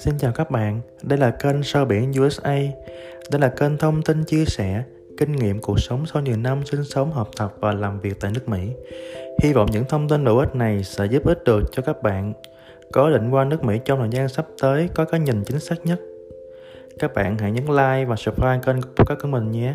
Xin chào các bạn, đây là kênh Sao Biển USA. Đây là kênh thông tin chia sẻ, kinh nghiệm cuộc sống sau nhiều năm sinh sống, học tập và làm việc tại nước Mỹ. Hy vọng những thông tin hữu ích này sẽ giúp ích được cho các bạn có định qua nước Mỹ trong thời gian sắp tới có cái nhìn chính xác nhất. Các bạn hãy nhấn like và subscribe kênh của các của mình nhé.